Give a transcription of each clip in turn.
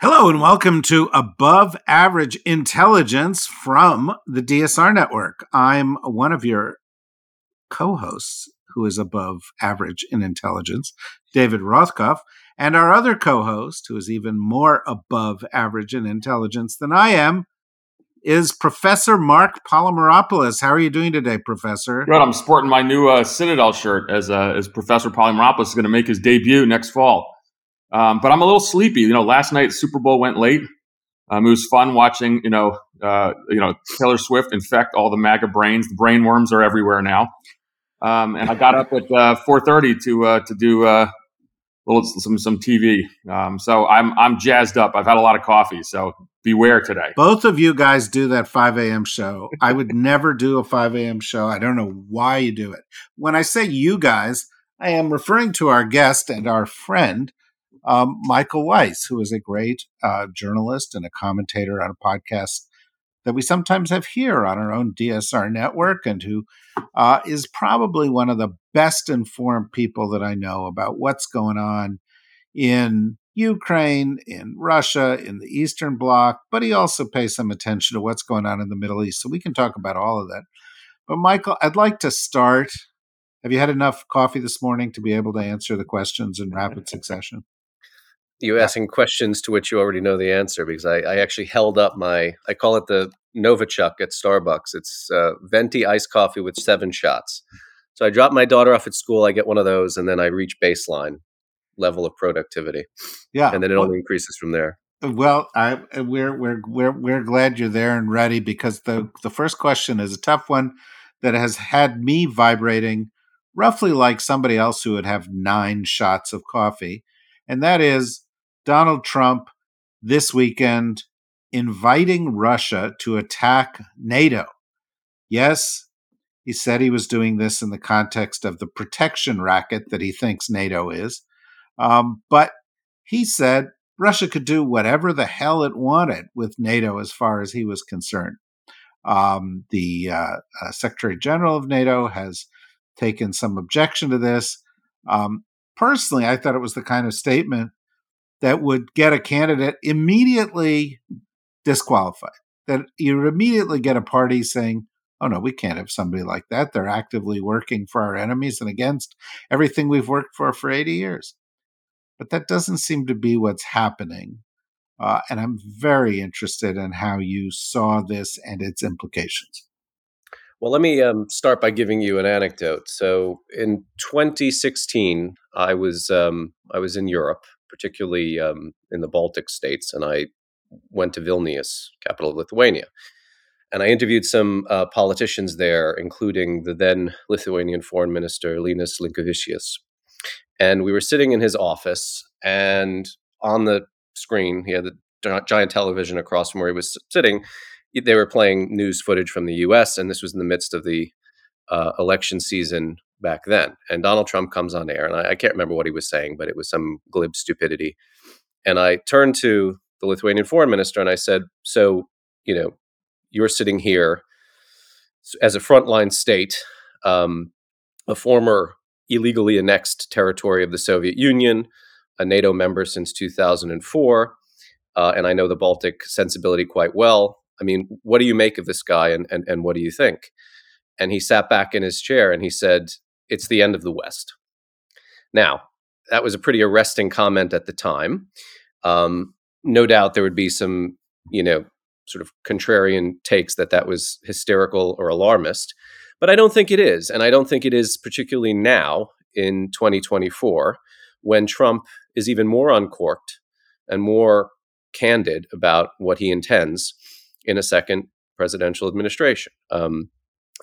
Hello, and welcome to Above Average Intelligence from the DSR Network. I'm one of your co hosts who is above average in intelligence, David Rothkopf, and our other co host, who is even more above average in intelligence than I am, is Professor Marc Polymeropoulos. How are you doing today, Professor? Good. I'm sporting my new uh, Citadel shirt as uh, as Professor Polymeropoulos is going to make his debut next fall. Um, but I'm a little sleepy. You know, last night Super Bowl went late. Um, it was fun watching. You know, uh, you know Taylor Swift infect all the MAGA brains. The brain worms are everywhere now. Um, and I got up at uh, 4:30 to uh, to do uh, little some some TV. Um, so I'm I'm jazzed up. I've had a lot of coffee, so beware today. Both of you guys do that 5 a.m. show. I would never do a 5 a.m. show. I don't know why you do it. When I say you guys, I am referring to our guest and our friend. Um, Michael Weiss, who is a great uh, journalist and a commentator on a podcast that we sometimes have here on our own DSR network, and who uh, is probably one of the best informed people that I know about what's going on in Ukraine, in Russia, in the Eastern Bloc, but he also pays some attention to what's going on in the Middle East. So we can talk about all of that. But Michael, I'd like to start. Have you had enough coffee this morning to be able to answer the questions in rapid succession? You asking questions to which you already know the answer because I, I actually held up my I call it the Novichok at Starbucks. It's uh, venti iced coffee with seven shots. So I drop my daughter off at school. I get one of those, and then I reach baseline level of productivity. Yeah, and then it well, only increases from there. Well, I, we're we're we're we're glad you're there and ready because the the first question is a tough one that has had me vibrating roughly like somebody else who would have nine shots of coffee, and that is Donald Trump this weekend inviting Russia to attack NATO. Yes, he said he was doing this in the context of the protection racket that he thinks NATO is. Um, but he said Russia could do whatever the hell it wanted with NATO as far as he was concerned. Um, the uh, uh, Secretary General of NATO has taken some objection to this. Um, personally, I thought it was the kind of statement that would get a candidate immediately disqualified. That you would immediately get a party saying, oh no, we can't have somebody like that. They're actively working for our enemies and against everything we've worked for for 80 years. but that doesn't seem to be what's happening. Uh, and I'm very interested in how you saw this and its implications. Well, let me um, start by giving you an anecdote. So, in 2016, I was um, I was in Europe, particularly um, in the Baltic states, and I went to Vilnius, capital of Lithuania, and I interviewed some uh, politicians there, including the then Lithuanian Foreign Minister Linas Linkevičius. And we were sitting in his office, and on the screen, he had the giant television across from where he was sitting they were playing news footage from the U.S. and this was in the midst of the uh, election season back then. And Donald Trump comes on air, and I, I, can't remember what he was saying, but it was some glib stupidity. And I turned to the Lithuanian foreign minister and I said, "So, you know, you're sitting here as a frontline state, um, a former illegally annexed territory of the Soviet Union, a NATO member since 2004." Uh, and I know the Baltic sensibility quite well. I mean, what do you make of this guy and, and, and what do you think? And he sat back in his chair and he said, It's the end of the West. Now, that was a pretty arresting comment at the time. Um, no doubt there would be some, you know, sort of contrarian takes that that was hysterical or alarmist, but I don't think it is. And I don't think it is particularly now in 2024 when Trump is even more uncorked and more candid about what he intends in a second presidential administration. Um,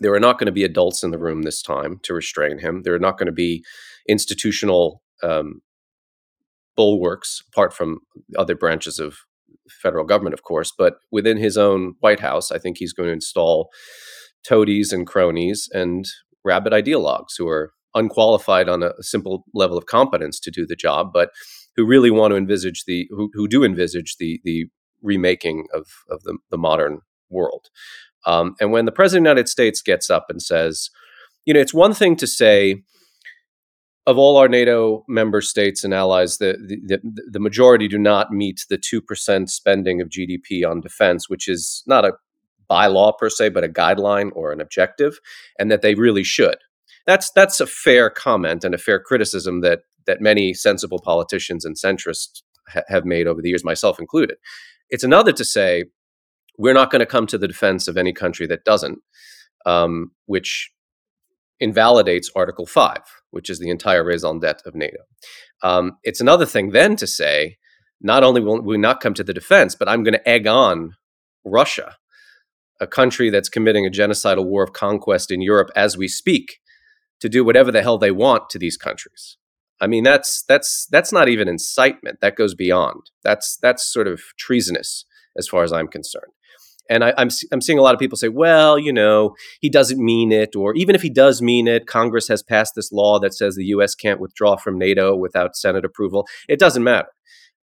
there are not going to be adults in the room this time to restrain him. There are not going to be institutional um, bulwarks, apart from other branches of federal government, of course. But within his own White House, I think he's going to install toadies and cronies and rabid ideologues who are unqualified on a simple level of competence to do the job, but who really want to envisage the who, who do envisage the the remaking of, of the, the modern world. Um, and when the president of the United States gets up and says, you know, it's one thing to say, of all our NATO member states and allies, the, the, the majority do not meet the 2% spending of GDP on defense, which is not a bylaw per se, but a guideline or an objective, and that they really should. That's, that's a fair comment and a fair criticism that, that many sensible politicians and centrists ha- have made over the years, myself included. It's another to say, we're not going to come to the defense of any country that doesn't, um, which invalidates Article 5, which is the entire raison d'etre of NATO. Um, it's another thing then to say, not only will we not come to the defense, but I'm going to egg on Russia, a country that's committing a genocidal war of conquest in Europe as we speak, to do whatever the hell they want to these countries. I mean, that's that's that's not even incitement. That goes beyond. That's that's sort of treasonous as far as I'm concerned. And I, am I'm, I'm seeing a lot of people say, well, you know, he doesn't mean it, or even if he does mean it, Congress has passed this law that says the U.S. can't withdraw from NATO without Senate approval. It doesn't matter.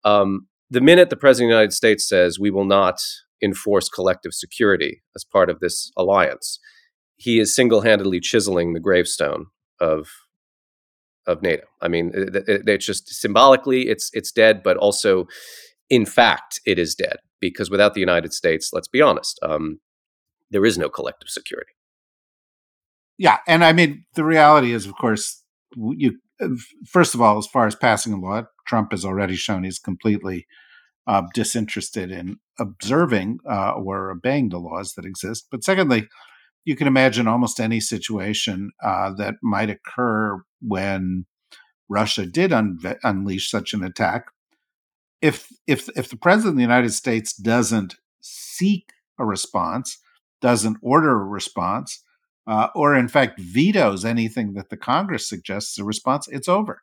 Um, the minute the president of the United States says we will not enforce collective security as part of this alliance, he is single-handedly chiseling the gravestone of of NATO. I mean, it, it, it's just symbolically it's it's dead, but also in fact it is dead because without the United States, let's be honest, um, there is no collective security. Yeah, and I mean the reality is, of course, you first of all, as far as passing a law, Trump has already shown he's completely uh, disinterested in observing uh, or obeying the laws that exist. But secondly, you can imagine almost any situation uh, that might occur when Russia did un- unleash such an attack. If if if the president of the United States doesn't seek a response, doesn't order a response, uh, or in fact vetoes anything that the Congress suggests a response, it's over.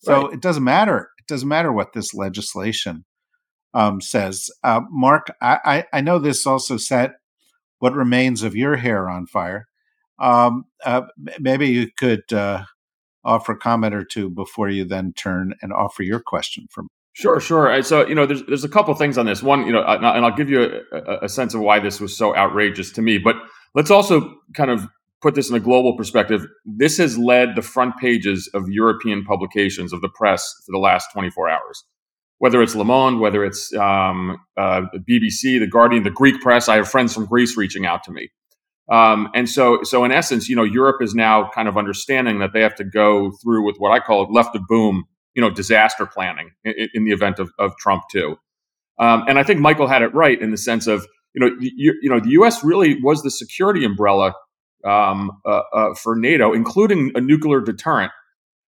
So right. it doesn't matter. It doesn't matter what this legislation um, says. Uh, Marc, I, I, I know this also set what remains of your hair on fire. Um, uh, maybe you could uh, offer a comment or two before you then turn and offer your question from. Sure, sure. So you know, there's there's a couple things on this. One, you know, and I'll give you a, a sense of why this was so outrageous to me. But let's also kind of put this in a global perspective. This has led the front pages of European publications of the press for the last 24 hours whether it's Le Monde, whether it's um, uh, BBC, The Guardian, the Greek press. I have friends from Greece reaching out to me. Um, and so, so in essence, you know, Europe is now kind of understanding that they have to go through with what I call left of boom you know disaster planning in, in the event of, of Trump too. Um, and I think Michael had it right in the sense of you know you, you know the U.S. really was the security umbrella um, uh, uh, for NATO, including a nuclear deterrent.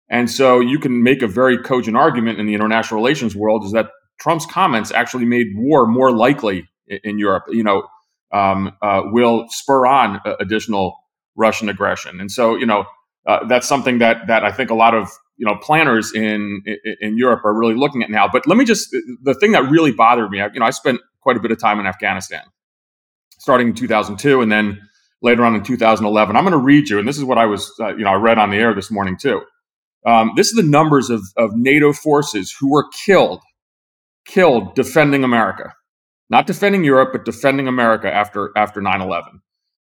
And so you can make a very cogent argument in the international relations world is that Trump's comments actually made war more likely in, in Europe. You know, um, uh, will spur on additional Russian aggression. And so, you know, uh, that's something that that I think a lot of you know planners in, in, Europe are really looking at now. But let me just the thing that really bothered me, you know, I spent quite a bit of time in Afghanistan, starting in 2002, and then later on in 2011. I'm going to read you, and this is what I was, uh, you know, I read on the air this morning too. Um, this is the numbers of, of NATO forces who were killed, killed defending America, not defending Europe, but defending America after after 9/11.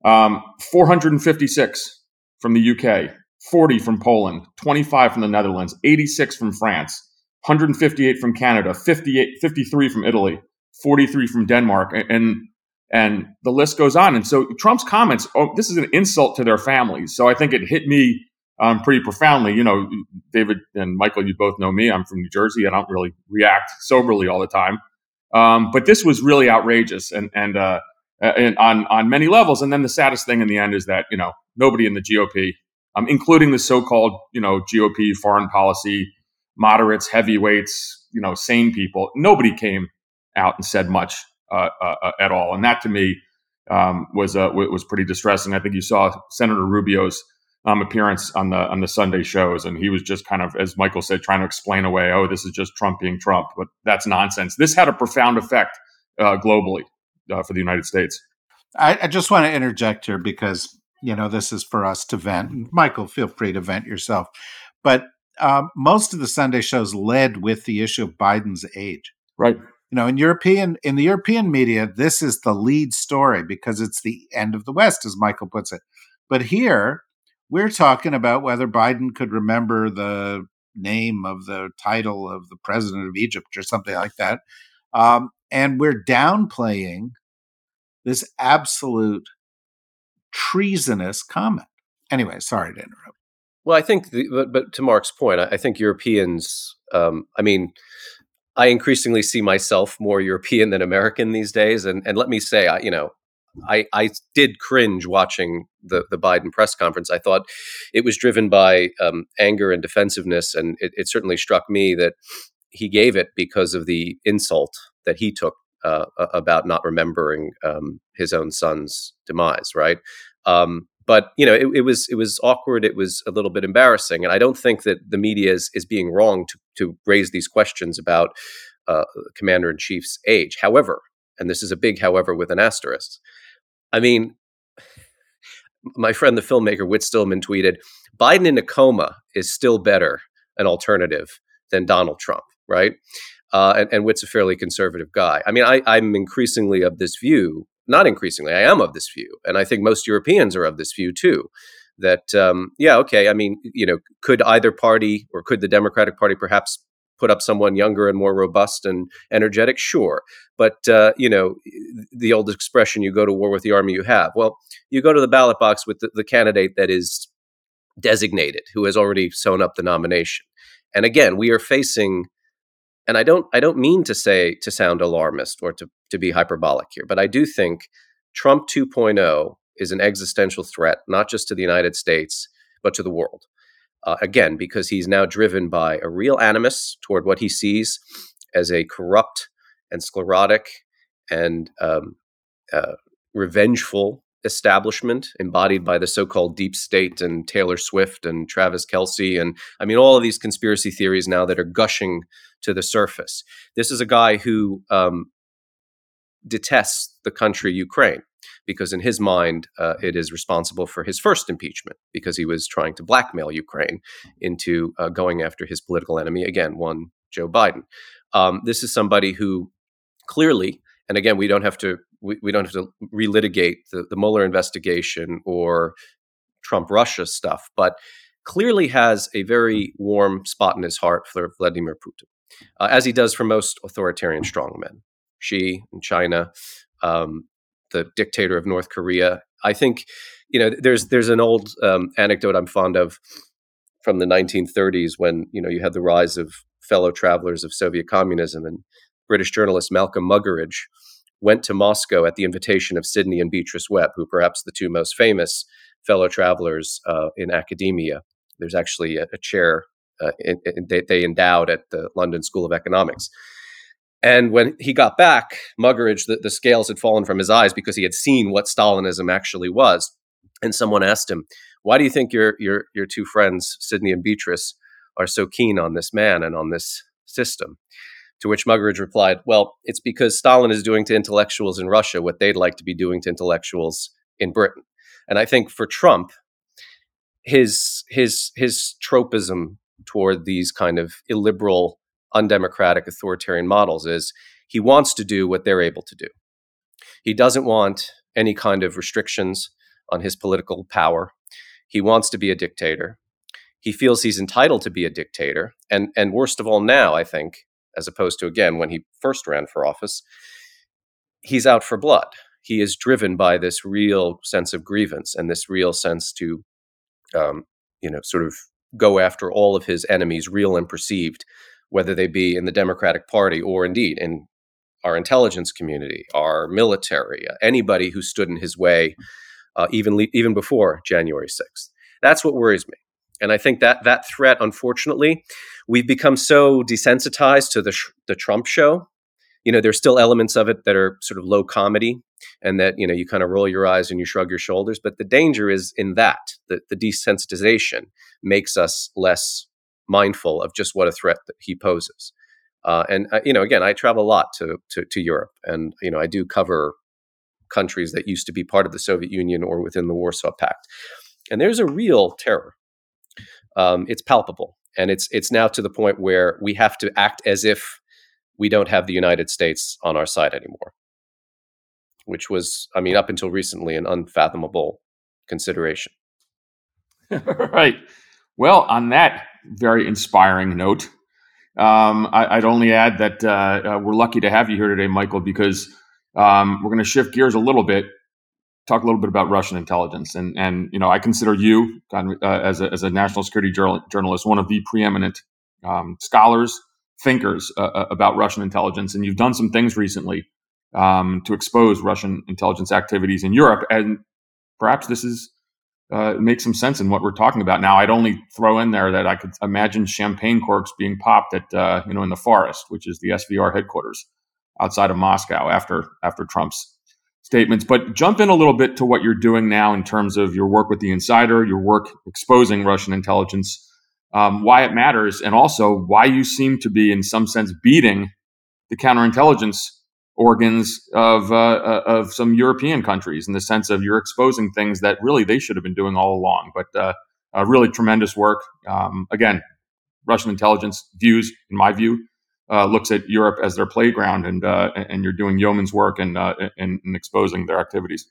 Um, 456 from the UK, 40 from Poland, 25 from the Netherlands, 86 from France, 158 from Canada, 58, 53 from Italy, 43 from Denmark, and and the list goes on. And so Trump's comments, oh, this is an insult to their families. So I think it hit me um, pretty profoundly. You know, David and Michael, you both know me. I'm from New Jersey. I don't really react soberly all the time. Um, but this was really outrageous and, and, uh, and on, on many levels. And then the saddest thing in the end is that, you know, nobody in the GOP, um, including the so-called, you know, GOP foreign policy moderates, heavyweights, you know, sane people, nobody came out and said much uh, uh, uh, at all. And that to me um, was uh, was pretty distressing. I think you saw Senator Rubio's um, appearance on the on the Sunday shows, and he was just kind of, as Michael said, trying to explain away, oh, this is just Trump being Trump, but that's nonsense. This had a profound effect uh, globally uh, for the United States. I, I just want to interject here because you know this is for us to vent. Michael, feel free to vent yourself, but um, most of the Sunday shows led with the issue of Biden's age. Right you know in european in the european media this is the lead story because it's the end of the west as michael puts it but here we're talking about whether biden could remember the name of the title of the president of egypt or something like that um, and we're downplaying this absolute treasonous comment anyway sorry to interrupt well i think the, but, but to marc's point i, I think europeans um, i mean I increasingly see myself more European than American these days. And and let me say, I, you know, I, I did cringe watching the, the Biden press conference. I thought it was driven by um, anger and defensiveness. And it, it, certainly struck me that he gave it because of the insult that he took uh, about not remembering um, his own son's demise, right? Um, but you know, it, it, was it was awkward. It was a little bit embarrassing, and I don't think that the media is is being wrong to to raise these questions about uh, Commander in Chief's age. However, and this is a big however with an asterisk. I mean, my friend the filmmaker Whit Stillman tweeted, "Biden in a coma is still better an alternative than Donald Trump." Right. Uh, and, and Whit's a fairly conservative guy. I mean, I, I'm increasingly of this view not increasingly, I am of this view, and I think most Europeans are of this view too. That um, yeah, okay. I mean, you know, could either party or could the Democratic Party perhaps put up someone younger and more robust and energetic? Sure, but uh, you know, the old expression, "You go to war with the army you have." Well, you go to the ballot box with the, the candidate that is designated, who has already sewn up the nomination. And again, we are facing and I don't I don't mean to say to sound alarmist or to to be hyperbolic here, but I do think Trump 2.0 is an existential threat not just to the United States but to the world. Uh, again, because he's now driven by a real animus toward what he sees as a corrupt and sclerotic and um, uh, revengeful establishment embodied by the so-called deep state and Taylor Swift and Travis Kelce and I mean all of these conspiracy theories now that are gushing to the surface. This is a guy who um, detests the country Ukraine because in his mind uh, it is responsible for his first impeachment because he was trying to blackmail Ukraine into uh, going after his political enemy again, one Joe Biden. Um, this is somebody who clearly and again, we don't have to we, we don't have to relitigate the, the Mueller investigation or Trump Russia stuff, but clearly has a very warm spot in his heart for Vladimir Putin, uh, as he does for most authoritarian strongmen. Xi in China, um, the dictator of North Korea. I think you know there's there's an old um, anecdote I'm fond of from the 1930s when you know you had the rise of fellow travelers of Soviet communism. And British journalist Malcolm Muggeridge went to Moscow at the invitation of Sidney and Beatrice Webb, who perhaps the two most famous fellow travelers uh, in academia. There's actually a, a chair uh, in, in, they, they endowed at the London School of Economics. And when he got back, Muggeridge, the, the scales had fallen from his eyes because he had seen what Stalinism actually was. And someone asked him, "Why do you think your your your two friends, Sidney and Beatrice, are so keen on this man and on this system?" To which Muggeridge replied, "Well, it's because Stalin is doing to intellectuals in Russia what they'd like to be doing to intellectuals in Britain." And I think for Trump, his his his tropism toward these kind of illiberal, undemocratic, authoritarian models is he wants to do what they're able to do. He doesn't want any kind of restrictions on his political power. He wants to be a dictator. He feels he's entitled to be a dictator. And, and worst of all, now, I think, as opposed to again when he first ran for office, he's out for blood. He is driven by this real sense of grievance and this real sense to, um, you know, sort of go after all of his enemies, real and perceived, whether they be in the Democratic Party or indeed in our intelligence community, our military, uh, anybody who stood in his way, uh, even le- even before January sixth. That's what worries me, and I think that that threat, unfortunately, we've become so desensitized to the sh- the Trump show. You know, there's still elements of it that are sort of low comedy, and that you know you kind of roll your eyes and you shrug your shoulders. But the danger is in that the, the desensitization makes us less mindful of just what a threat that he poses. Uh, and uh, you know, again, I travel a lot to, to, to Europe, and you know, I do cover countries that used to be part of the Soviet Union or within the Warsaw Pact, and there's a real terror. Um, it's palpable, and it's it's now to the point where we have to act as if we don't have the United States on our side anymore, which was, I mean, up until recently, an unfathomable consideration. right. Well, on that very inspiring note, um, I, would only add that uh, uh, we're lucky to have you here today, Michael, because um, we're going to shift gears a little bit, talk a little bit about Russian intelligence, and and you know I consider you uh, as a as a national security journal, journalist one of the preeminent um, scholars, thinkers uh, uh, about Russian intelligence, and you've done some things recently um, to expose Russian intelligence activities in Europe, and perhaps this is uh, make some sense in what we're talking about now. I'd only throw in there that I could imagine champagne corks being popped at uh, you know in the forest, which is the SVR headquarters outside of Moscow after after Trump's statements. But jump in a little bit to what you're doing now in terms of your work with the Insider, your work exposing Russian intelligence, um, why it matters, and also why you seem to be in some sense beating the counterintelligence organs of uh, uh, of some European countries in the sense of you're exposing things that really they should have been doing all along. But uh, uh, really tremendous work. Um, again, Russian intelligence views, in my view, uh, looks at Europe as their playground, and uh, and you're doing yeoman's work and and exposing their activities.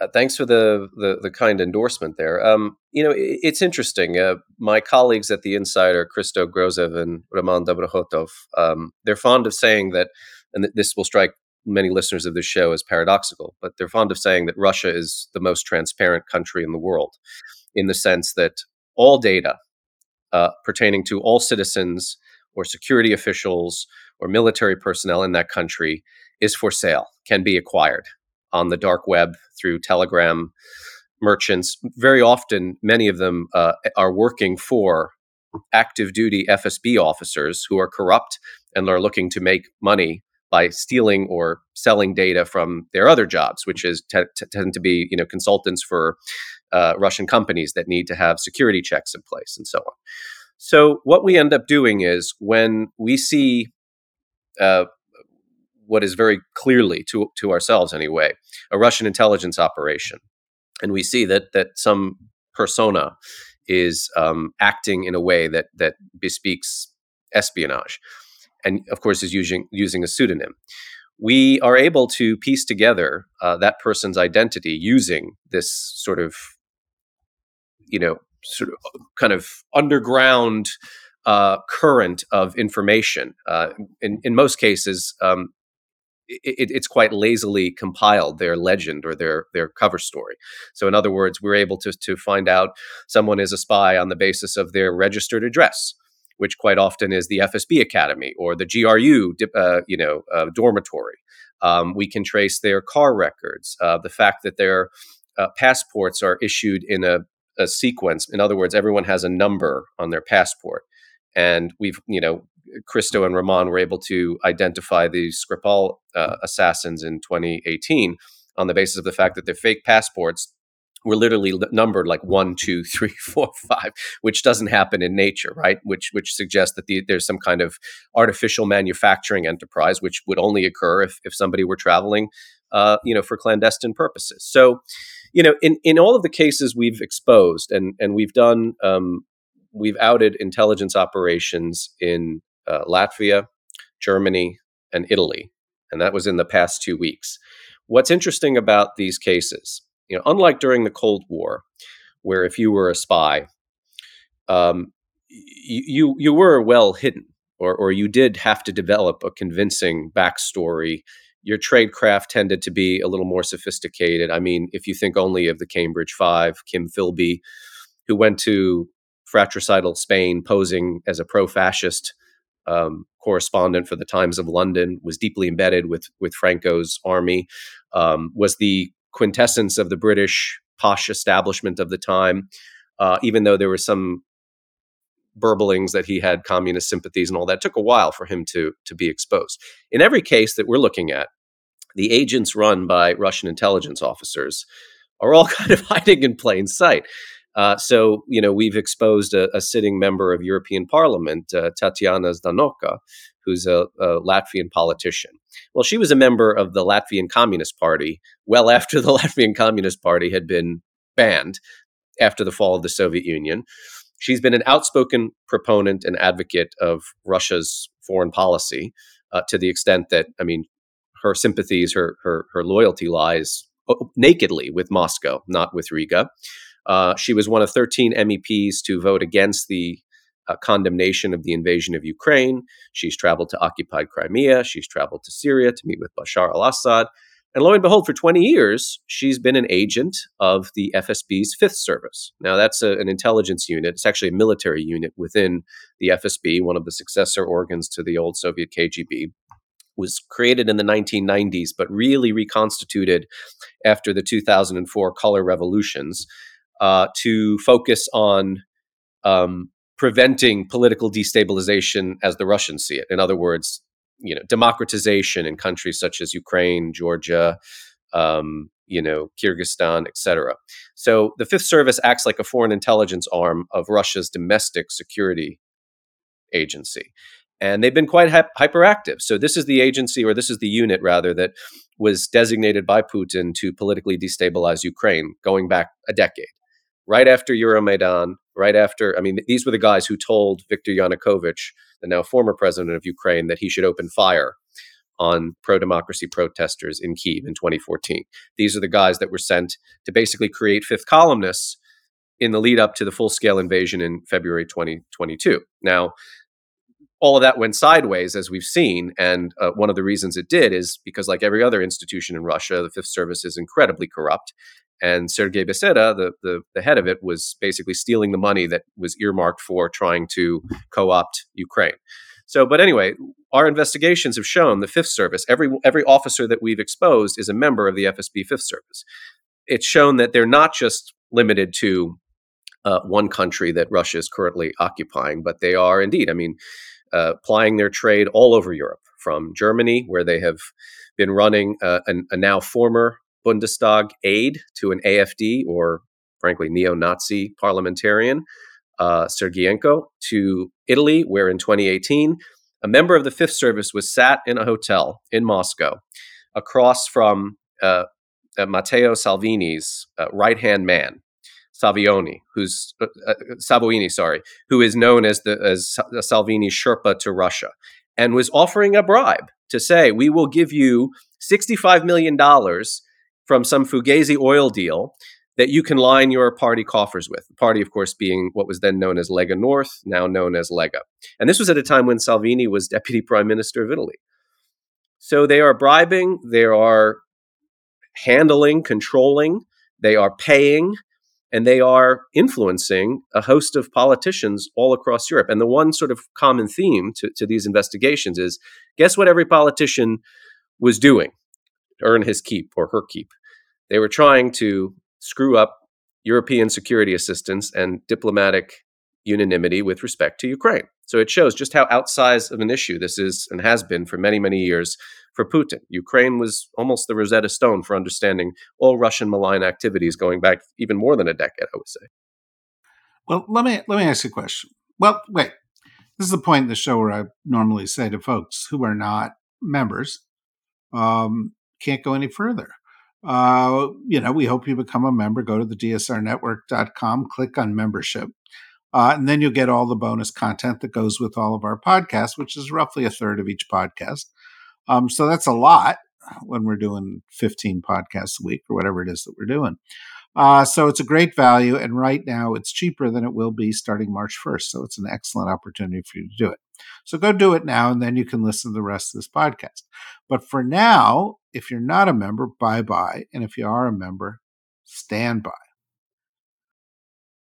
Uh, thanks for the, the, the kind endorsement there. Um, you know, it, it's interesting. Uh, my colleagues at the Insider, Christo Grozev and Roman Dobrokhotov, um, they're fond of saying that, and this will strike many listeners of this show as paradoxical, but they're fond of saying that Russia is the most transparent country in the world, in the sense that all data uh, pertaining to all citizens or security officials or military personnel in that country is for sale, can be acquired on the dark web through Telegram merchants. Very often, many of them uh, are working for active duty FSB officers who are corrupt and are looking to make money by stealing or selling data from their other jobs, which is t- t- tend to be you know consultants for uh, Russian companies that need to have security checks in place and so on. So what we end up doing is when we see uh, what is very clearly to to ourselves anyway a Russian intelligence operation, and we see that that some persona is um, acting in a way that that bespeaks espionage, and of course is using using a pseudonym. We are able to piece together uh, that person's identity using this sort of, you know, sort of kind of underground uh, current of information. Uh, in, in most cases, um, it, it's quite lazily compiled their legend or their their cover story. So, in other words, we're able to to find out someone is a spy on the basis of their registered address. which quite often is the FSB Academy or the GRU, uh, you know, uh, dormitory. Um, we can trace their car records, uh, the fact that their uh, passports are issued in a, a sequence. In other words, everyone has a number on their passport, and we've, you know, Christo and Roman were able to identify the Skripal uh, assassins in 2018 on the basis of the fact that their fake passports were literally numbered like one, two, three, four, five, which doesn't happen in nature, right? Which which suggests that the, there's some kind of artificial manufacturing enterprise, which would only occur if if somebody were traveling, uh, you know, for clandestine purposes. So, you know, in in all of the cases we've exposed and and we've done, um, we've outed intelligence operations in uh, Latvia, Germany, and Italy, and that was in the past two weeks. What's interesting about these cases you know, unlike during the Cold War, where if you were a spy, um, you you were well hidden, or or you did have to develop a convincing backstory. Your tradecraft tended to be a little more sophisticated. I mean, if you think only of the Cambridge Five, Kim Philby, who went to fratricidal Spain posing as a pro-fascist um, correspondent for the Times of London, was deeply embedded with with Franco's army, um, was the quintessence of the British posh establishment of the time, uh, even though there were some burblings that he had communist sympathies and all that. It took a while for him to to be exposed. In every case that we're looking at, the agents run by Russian intelligence officers are all kind of hiding in plain sight. Uh, so, you know, we've exposed a, a, sitting member of European Parliament, uh, Tatjana Ždanoka, who's a, a, Latvian politician. Well, she was a member of the Latvian Communist Party well after the Latvian Communist Party had been banned after the fall of the Soviet Union. She's been an outspoken proponent and advocate of Russia's foreign policy uh, to the extent that, I mean, her sympathies, her, her, her loyalty lies nakedly with Moscow, not with Riga. Uh, she was one of 13 MEPs to vote against the uh, condemnation of the invasion of Ukraine. She's traveled to occupied Crimea. She's traveled to Syria to meet with Bashar al Assad. And lo and behold, for 20 years, she's been an agent of the FSB's Fifth Service. Now, that's a, an intelligence unit. It's actually a military unit within the FSB, one of the successor organs to the old Soviet KGB. Was created in the 1990s, but really reconstituted after the 2004 color revolutions uh, to focus on um, preventing political destabilization as the Russians see it. In other words, you know, democratization in countries such as Ukraine, Georgia, um, you know, Kyrgyzstan, etc. So the Fifth Service acts like a foreign intelligence arm of Russia's domestic security agency. And they've been quite hyperactive. So this is the agency, or this is the unit rather, that was designated by Putin to politically destabilize Ukraine going back a decade right after Euromaidan, right after, I mean, these were the guys who told Viktor Yanukovych, the now former president of Ukraine, that he should open fire on pro democracy protesters in Kiev in 2014. These are the guys that were sent to basically create fifth columnists in the lead up to the full scale invasion in February 2022. Now, all of that went sideways, as we've seen. And uh, one of the reasons it did is because, like every other institution in Russia, the Fifth Service is incredibly corrupt. And Sergei Beseda, the, the, the head of it, was basically stealing the money that was earmarked for trying to co opt Ukraine. So, but anyway, our investigations have shown the Fifth Service, every, every officer that we've exposed is a member of the FSB Fifth Service. It's shown that they're not just limited to uh, one country that Russia is currently occupying, but they are indeed, I mean, uh, plying their trade all over Europe, from Germany, where they have been running uh, a, a now former Bundestag aide to an AFD or, frankly, neo Nazi parliamentarian, uh, Sergienko, to Italy, where in 2018, a member of the Fifth Service was sat in a hotel in Moscow across from uh, uh, Matteo Salvini's uh, right hand man, Savoini, who's uh, uh, Salvini, sorry, who is known as the as Salvini's Sherpa to Russia, and was offering a bribe to say, "We will give you sixty-five million dollars from some Fugazi oil deal that you can line your party coffers with. The party, of course, being what was then known as Lega North, now known as Lega. And this was at a time when Salvini was deputy prime minister of Italy. So they are bribing, they are handling, controlling, they are paying and they are influencing a host of politicians all across Europe. And the one sort of common theme to, to these investigations is guess what every politician was doing earn his keep or her keep? They were trying to screw up European security assistance and diplomatic unanimity with respect to Ukraine. So it shows just how outsized of an issue this is and has been for many, many years for Putin. Ukraine was almost the Rosetta Stone for understanding all Russian malign activities going back even more than a decade, I would say. Well, let me let me ask you a question. Well, wait. This is the point in the show where I normally say to folks who are not members, um, can't go any further. Uh, you know, we hope you become a member. Go to the dsrnetwork.com, click on membership. Uh, and then you'll get all the bonus content that goes with all of our podcasts, which is roughly a third of each podcast. Um, so that's a lot when we're doing 15 podcasts a week or whatever it is that we're doing. Uh, so it's a great value. And right now it's cheaper than it will be starting March 1st. So it's an excellent opportunity for you to do it. So go do it now, and then you can listen to the rest of this podcast. But for now, if you're not a member, bye bye. And if you are a member, stand by.